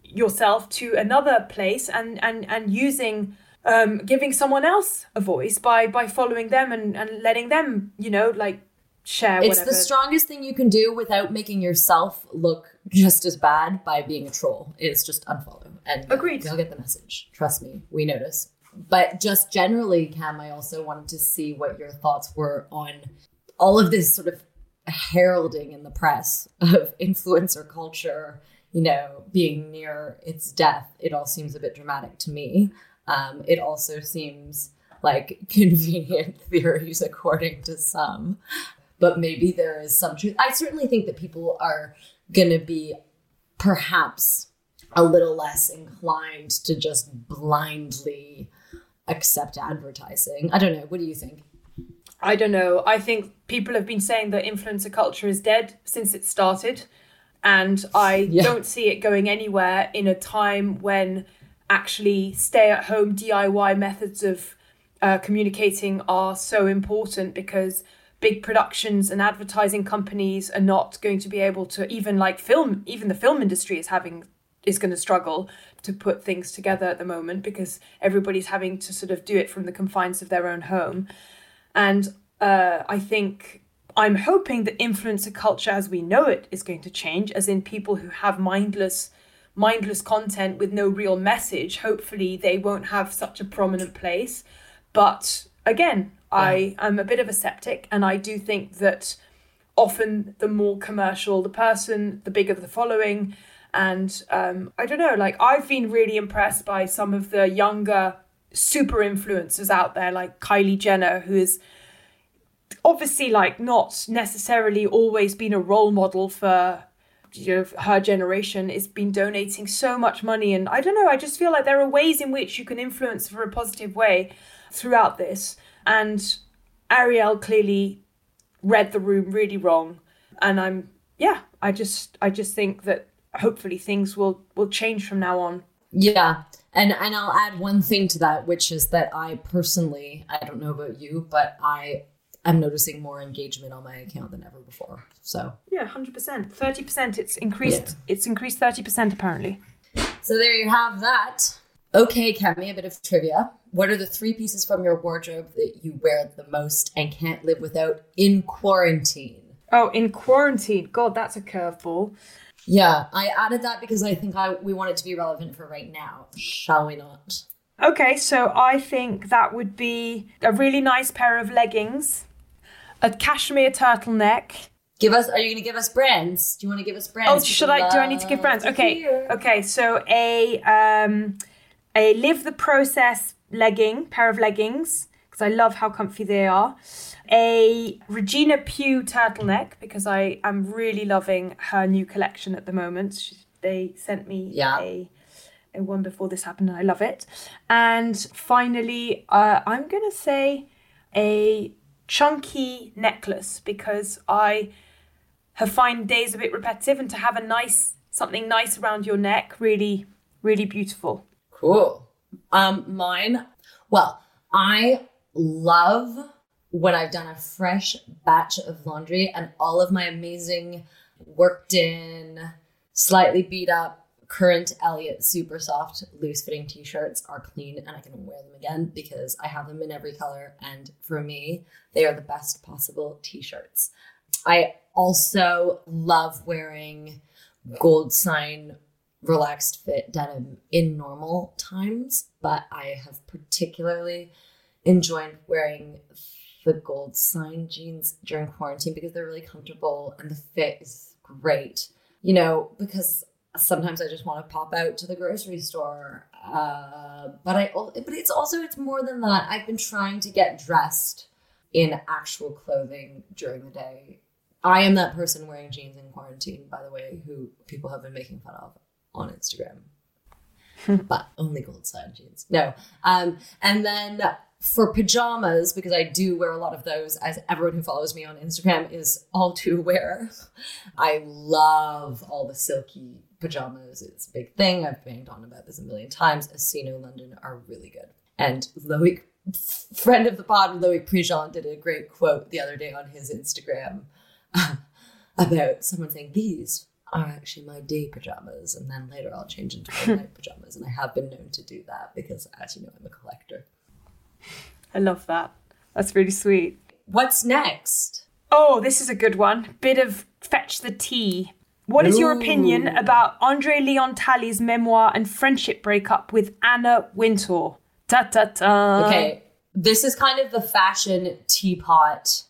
yourself to another place and and and using um giving someone else a voice by by following them and and letting them you know like share It's whatever the strongest thing you can do without making yourself look just as bad by being a troll. Is just unfollow and Agreed. They'll get the message. Trust me, we notice. But just generally, Cam, I also wanted to see what your thoughts were on all of this sort of heralding in the press of influencer culture. You know, being near its death. It all seems a bit dramatic to me. Um, it also seems like convenient theories, according to some but maybe there is some truth. I certainly think that people are going to be perhaps a little less inclined to just blindly accept advertising. I don't know. What do you think? I don't know. I think people have been saying that influencer culture is dead since it started. And I Yeah. don't see it going anywhere in a time when actually stay at home DIY methods of uh, communicating are so important because big productions and advertising companies are not going to be able to even like film even the film industry is having is going to struggle to put things together at the moment because everybody's having to sort of do it from the confines of their own home. And uh, I think I'm hoping that influencer culture as we know it is going to change, as in people who have mindless mindless content with no real message. Hopefully they won't have such a prominent place. But again, I am a bit of a skeptic and I do think that often the more commercial the person, the bigger the following. And um, I don't know, like I've been really impressed by some of the younger super influencers out there, like Kylie Jenner, who is obviously like not necessarily always been a role model for you know her generation is been donating so much money and i don't know i just feel like there are ways in which you can influence for a positive way throughout this and ariel clearly read the room really wrong and i'm yeah i just i just think that hopefully things will will change from now on Yeah. And and I'll add one thing to that, which is that I personally, I don't know about you, but I am noticing more engagement on my account than ever before. So yeah 100% 30% it's increased it's increased 30% apparently So there you have that. Okay, Kemi, a bit of trivia. What are the three pieces from your wardrobe that you wear the most and can't live without in quarantine? oh in quarantine god that's a curveball Yeah, I added that because I think I we want it to be relevant for right now. Shall we not? Okay, so I think that would be a really nice pair of leggings, a cashmere turtleneck. Give us. Are you going to give us brands? Do you want to give us brands? Oh, should I? Do I need to give brands? Okay, okay. So a um, a live the process legging, pair of leggings, because I love how comfy they are. a Regina Pyo turtleneck because I am really loving her new collection at the moment. She, they sent me Yeah. a, a one before this happened and I love it. And finally, uh, I'm going to say a chunky necklace because I have find days a bit repetitive and to have a nice something nice around your neck really really beautiful. Cool. Um, mine. Well, I love when I've done a fresh batch of laundry and all of my amazing worked in, slightly beat up Current/Elliott super soft loose fitting t-shirts are clean and I can wear them again because I have them in every color and for me they are the best possible t-shirts. I also love wearing Goldsign relaxed fit denim in normal times, but I have particularly enjoyed wearing the Goldsign jeans during quarantine because they're really comfortable and the fit is great. You know, because sometimes I just want to pop out to the grocery store. Uh, but I, but it's also it's more than that. I've been trying to get dressed in actual clothing during the day. I am that person wearing jeans in quarantine, by the way, who people have been making fun of on Instagram. but only Goldsign jeans. No. Um, and then for pajamas, because I do wear a lot of those, as everyone who follows me on Instagram is all too aware, I love all the silky pajamas. is a big thing. I've banged on about this a million times. Asceno London are really good. And Loic, friend of the pod, Loic Prigent, did a great quote the other day on his Instagram about someone saying, These are actually my day pajamas. And then later I'll change into my night pajamas. And I have been known to do that because, as you know, I'm a collector. I love that. That's really sweet. What's next? Oh, this is a good one. Bit of fetch the tea. What is your opinion about Andre Leon Talley's memoir and friendship breakup with Anna Wintour? Ta ta ta. Okay, this is kind of the fashion teapot,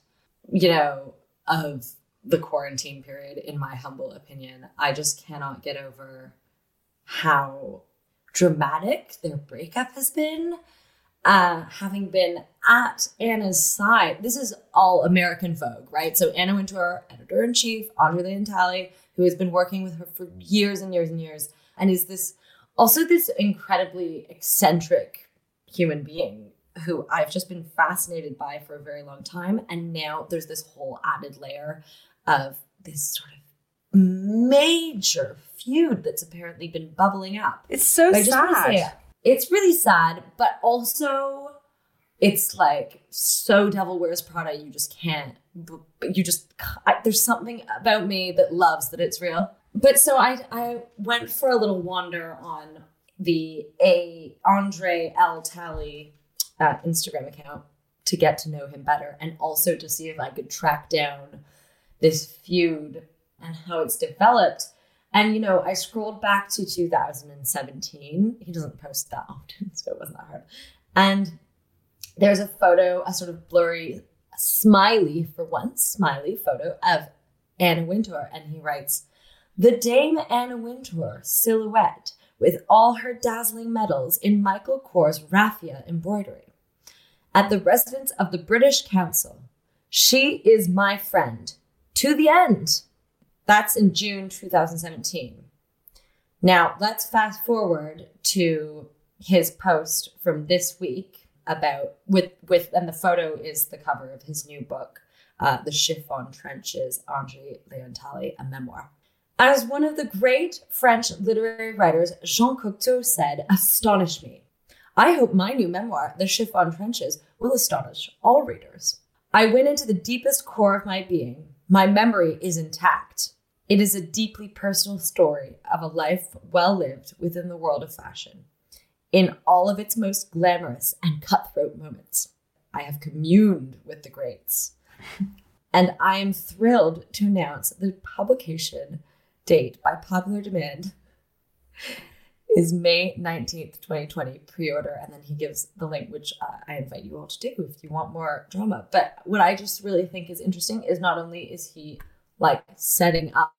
you know, of the quarantine period, in my humble opinion. I just cannot get over how dramatic their breakup has been. Uh, having been at Anna's side, this is all American Vogue, right? So Anna Wintour, editor in chief, Andre Leon Talley, who has been working with her for years and years and years, and is this also this incredibly eccentric human being who I've just been fascinated by for a very long time. And now there's this whole added layer of this sort of major feud that's apparently been bubbling up. It's so But I just wanna sad. say, it's really sad, but also it's like so Devil Wears Prada. You just can't. You just I, there's something about me that loves that it's real. But so I I went for a little wander on the a Andre L Talley uh, Instagram account to get to know him better, and also to see if I could track down this feud and how it's developed. And you know, I scrolled back to 2017. He doesn't post that often, so it wasn't that hard. And there's a photo, a sort of blurry, smiley for once, smiley photo of Anna Wintour, and he writes, "The Dame Anna Wintour silhouette with all her dazzling medals in Michael Kors raffia embroidery." At the residence of the British Council, she is my friend to the end. That's in June 2017. Now, let's fast forward to his post from this week about with with and the photo is the cover of his new book, uh, The Chiffon Trenches, Andre Leon Talley, a memoir. As one of the great French literary writers, Jean Cocteau said, astonish me. I hope my new memoir, The Chiffon Trenches, will astonish all readers. I went into the deepest core of my being. My memory is intact. It is a deeply personal story of a life well lived within the world of fashion. In all of its most glamorous and cutthroat moments, I have communed with the greats. And I am thrilled to announce the publication date by popular demand is May 19th, 2020, pre order. And then he gives the link, which uh, I invite you all to do if you want more drama. But what I just really think is interesting is not only is he like setting up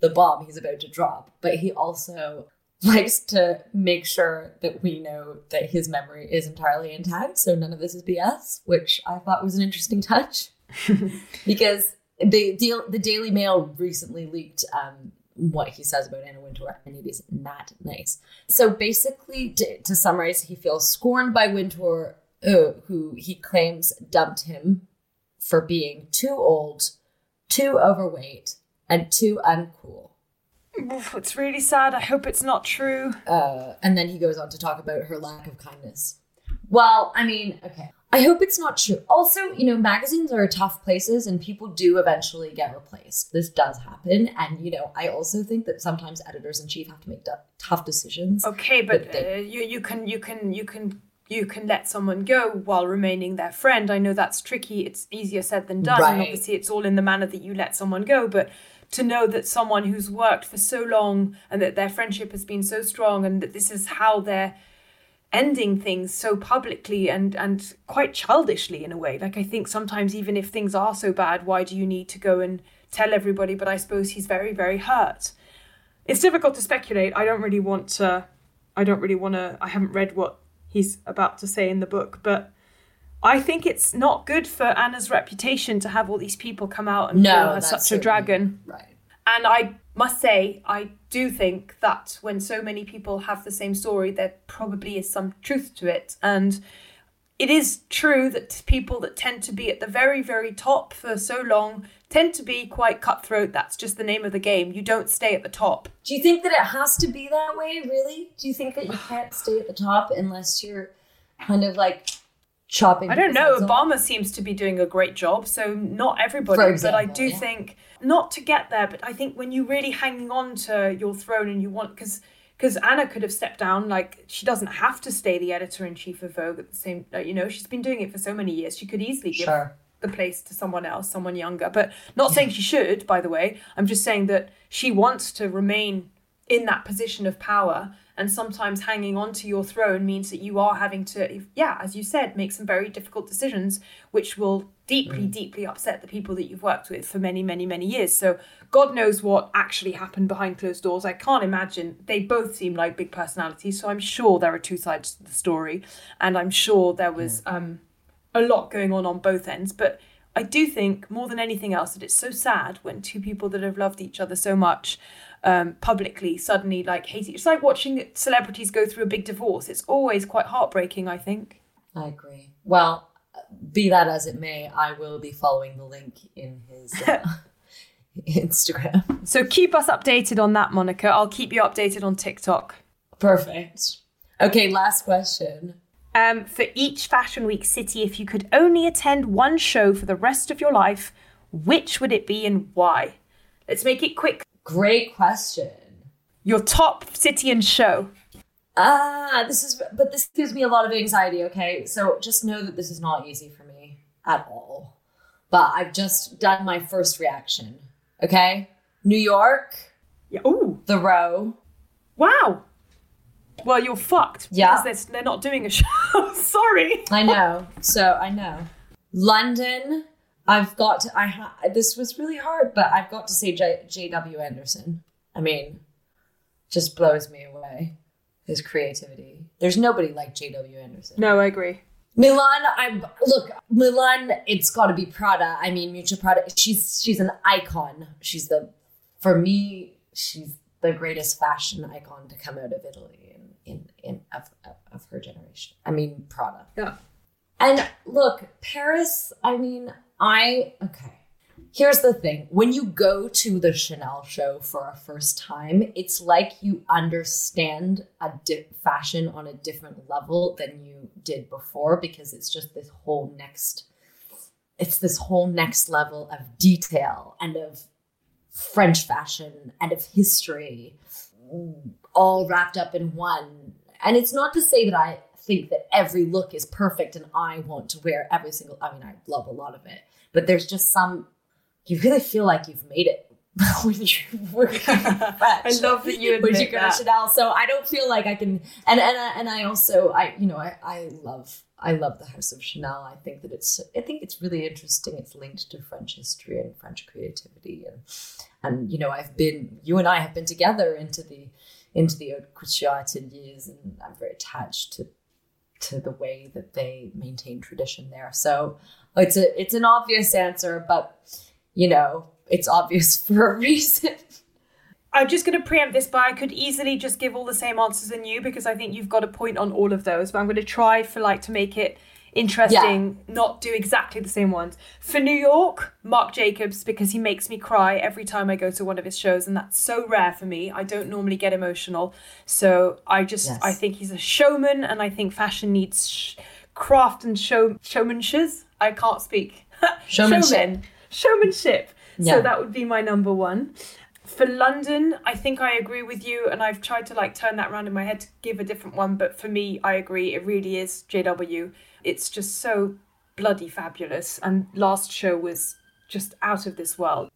the bomb he's about to drop, but he also likes to make sure that we know that his memory is entirely intact. So none of this is BS, which I thought was an interesting touch because the deal, the Daily Mail recently leaked um, what he says about Anna Wintour, and it is not nice. So basically, to, to summarize, he feels scorned by Wintour, uh, who he claims dumped him for being too old, too overweight, and too uncool. It's really sad. I hope it's not true. Uh, and then he goes on to talk about her lack of kindness. Well, I mean, okay. I hope it's not true. Also, you know, magazines are tough places and people do eventually get replaced. This does happen. And, you know, I also think that sometimes editors in chief have to make d- tough decisions. Okay, but they- uh, you, you can, you can, you can. You can let someone go while remaining their friend. I know that's tricky. It's easier said than done. And Right. obviously, it's all in the manner that you let someone go. But to know that someone who's worked for so long and that their friendship has been so strong and that this is how they're ending things so publicly and and quite childishly in a way. Like i think sometimes even if things are so bad why do you need to go and tell everybody? But i suppose he's very very hurt. It's difficult to speculate. I don't really want to i don't really want to i haven't read what he's about to say in the book but i think it's not good for anna's reputation to have all these people come out and No, call her such a dragon Right. and I must say, I do think that when so many people have the same story, there probably is some truth to it. And it is true that people that tend to be at the very, very top for so long tend to be quite cutthroat. That's just the name of the game. You don't stay at the top. Do you think that it has to be that way, really? Do you think that you can't stay at the top unless you're kind of like chopping? I don't know. Obama seems to be doing a great job, so not everybody. For but I do yeah. think not to get there, but I think when you're really hanging on to your throne and you want because because Anna could have stepped down. Like she doesn't have to stay the editor in chief of Vogue at the same. You know, she's been doing it for so many years. She could easily give Sure. the place to someone else, someone younger. But not saying she should. By the way, I'm just saying that she wants to remain in that position of power. And sometimes hanging on to your throne means that you are having to, yeah, as you said, make some very difficult decisions, which will deeply, deeply upset the people that you've worked with for many, many, many years. So God knows what actually happened behind closed doors. I can't imagine. They both seem like big personalities. So I'm sure there are two sides to the story. And I'm sure there was um, a lot going on on both ends. But I do think more than anything else that it's so sad when two people that have loved each other so much um, publicly suddenly like hate each. It's like watching celebrities go through a big divorce. It's always quite heartbreaking. I think. I agree. Well, be that as it may, I will be following the link in his uh, Instagram. So keep us updated on that, Monica. I'll keep you updated on TikTok. Perfect. Okay, last question. Um, for each Fashion Week city, if you could only attend one show for the rest of your life, which would it be and why? Let's make it quick. Great question. Your top city and show. Ah, this is, but this gives me a lot of anxiety, okay? So just know that this is not easy for me at all. But I've just done my first reaction, okay? New York, Yeah. Ooh. The Row. Wow. Well, you're fucked. Yeah. Because they're, they're not doing a show. Sorry. I know. So I know. London, I've got to, I ha- this was really hard, but I've got to say J- J.W. Anderson. I mean, just blows me away. His creativity. There's nobody like J.W. Anderson. No, I agree. Milan, I'm look, Milan, it's gotta be Prada. I mean Miuccia Prada, she's she's an icon. She's the for me, she's the greatest fashion icon to come out of Italy in in, in of, of, of her generation. I mean Prada. Yeah. And look, Paris, I mean, I okay. Here's the thing. When you go to the Chanel show for a first time, it's like you understand a di- fashion on a different level than you did before because it's just this whole next it's this whole next level of detail and of French fashion and of history all wrapped up in one. And it's not to say that I think that every look is perfect and I want to wear every single I mean I love a lot of it, but there's just some you really feel like you've made it when you work I love that you when admit you go that. to Chanel. So I don't feel like I can and and I- and I also I you know I I love I love the House of Chanel. I think that it's I think it's really interesting. It's linked to French history and French creativity and and you know I've been you and I have been together into the into the haute couture ateliers, and I'm very attached to to the way that they maintain tradition there. So it's a it's an obvious answer, but you know it's obvious for a reason. I'm just going to preempt this, but I could easily just give all the same answers than you because I think you've got a point on all of those. But I'm going to try for like to make it interesting, yeah. not do exactly the same ones. For New York, Marc Jacobs, because he makes me cry every time I go to one of his shows, and that's so rare for me. I don't normally get emotional. So I just, yes. I think he's a showman, and I think fashion needs sh- craft and show showmanship. I can't speak. Showmanship. Showman. Showmanship. Yeah. So that would be my number one. For London, I think I agree with you, and I've tried to like turn that around in my head to give a different one. But for me, I agree. It really is JW it's just so bloody fabulous. And last show was just out of this world.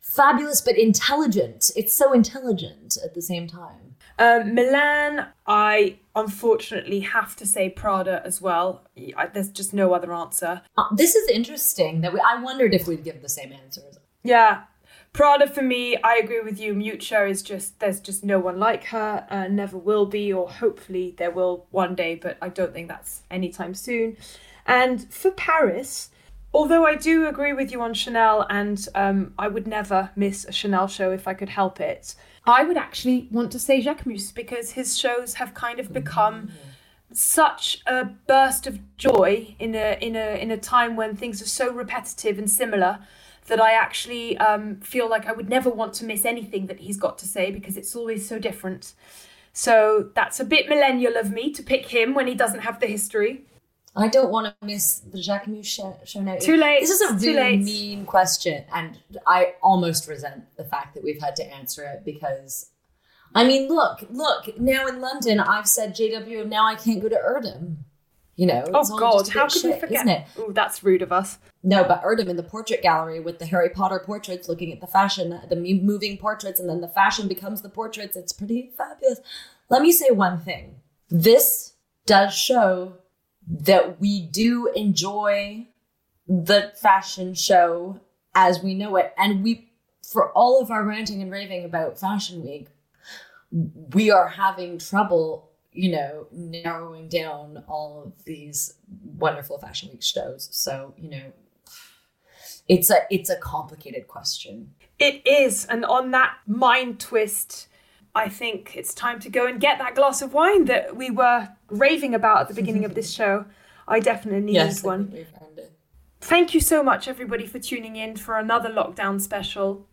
Fabulous, but intelligent. It's so intelligent at the same time. Um, Milan, I unfortunately have to say Prada as well. I, there's just no other answer. Uh, this is interesting. That we, I wondered if we'd give the same answers. Yeah, Prada for me, I agree with you. Miuccia is just there's just no one like her, uh, never will be, or hopefully there will one day, but I don't think that's anytime soon. And for Paris, although I do agree with you on Chanel, and um, I would never miss a Chanel show if I could help it, I would actually want to say Jacquemus because his shows have kind of become. such a burst of joy in a in a in a time when things are so repetitive and similar that I actually um, feel like I would never want to miss anything that he's got to say because it's always so different. So that's a bit millennial of me to pick him when he doesn't have the history. I don't want to miss the Jacquemus show, show now. Too late. This is a really mean question, and I almost resent the fact that we've had to answer it because, I mean, look, look. Now in London, I've said JW. Now I can't go to Erdem. You know. Oh God, how could shit, we forget? Isn't it? Ooh, that's rude of us. No, but Erdem in the portrait gallery with the Harry Potter portraits, looking at the fashion, the moving portraits, and then the fashion becomes the portraits. It's pretty fabulous. Let me say one thing. This does show that we do enjoy the fashion show as we know it. And we, for all of our ranting and raving about Fashion Week, we are having trouble you know, narrowing down all of these wonderful fashion week shows. So, you know, it's a it's a complicated question. It is, and on that mind twist, I think it's time to go and get that glass of wine that we were raving about at the beginning of this show. I definitely need yes, one. Thank you so much, everybody, for tuning in for another lockdown special.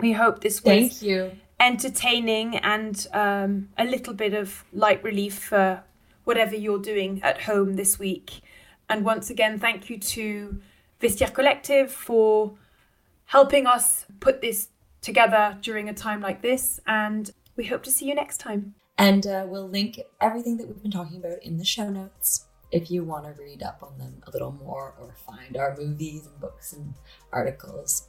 We hope this was Thank you entertaining and um, a little bit of light relief for whatever you're doing at home this week. And once again, thank you to Vestiaire Collective for helping us put this together during a time like this. And we hope to see you next time. And uh, we'll link everything that we've been talking about in the show notes if you want to read up on them a little more or find our movies and books and articles.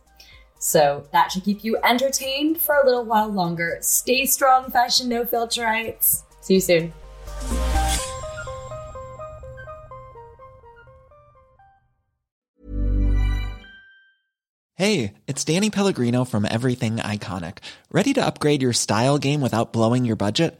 So that should keep you entertained for a little while longer. Stay strong, fashion no filterites. See you soon. Hey, it's Danny Pellegrino from Everything Iconic. Ready to upgrade your style game without blowing your budget?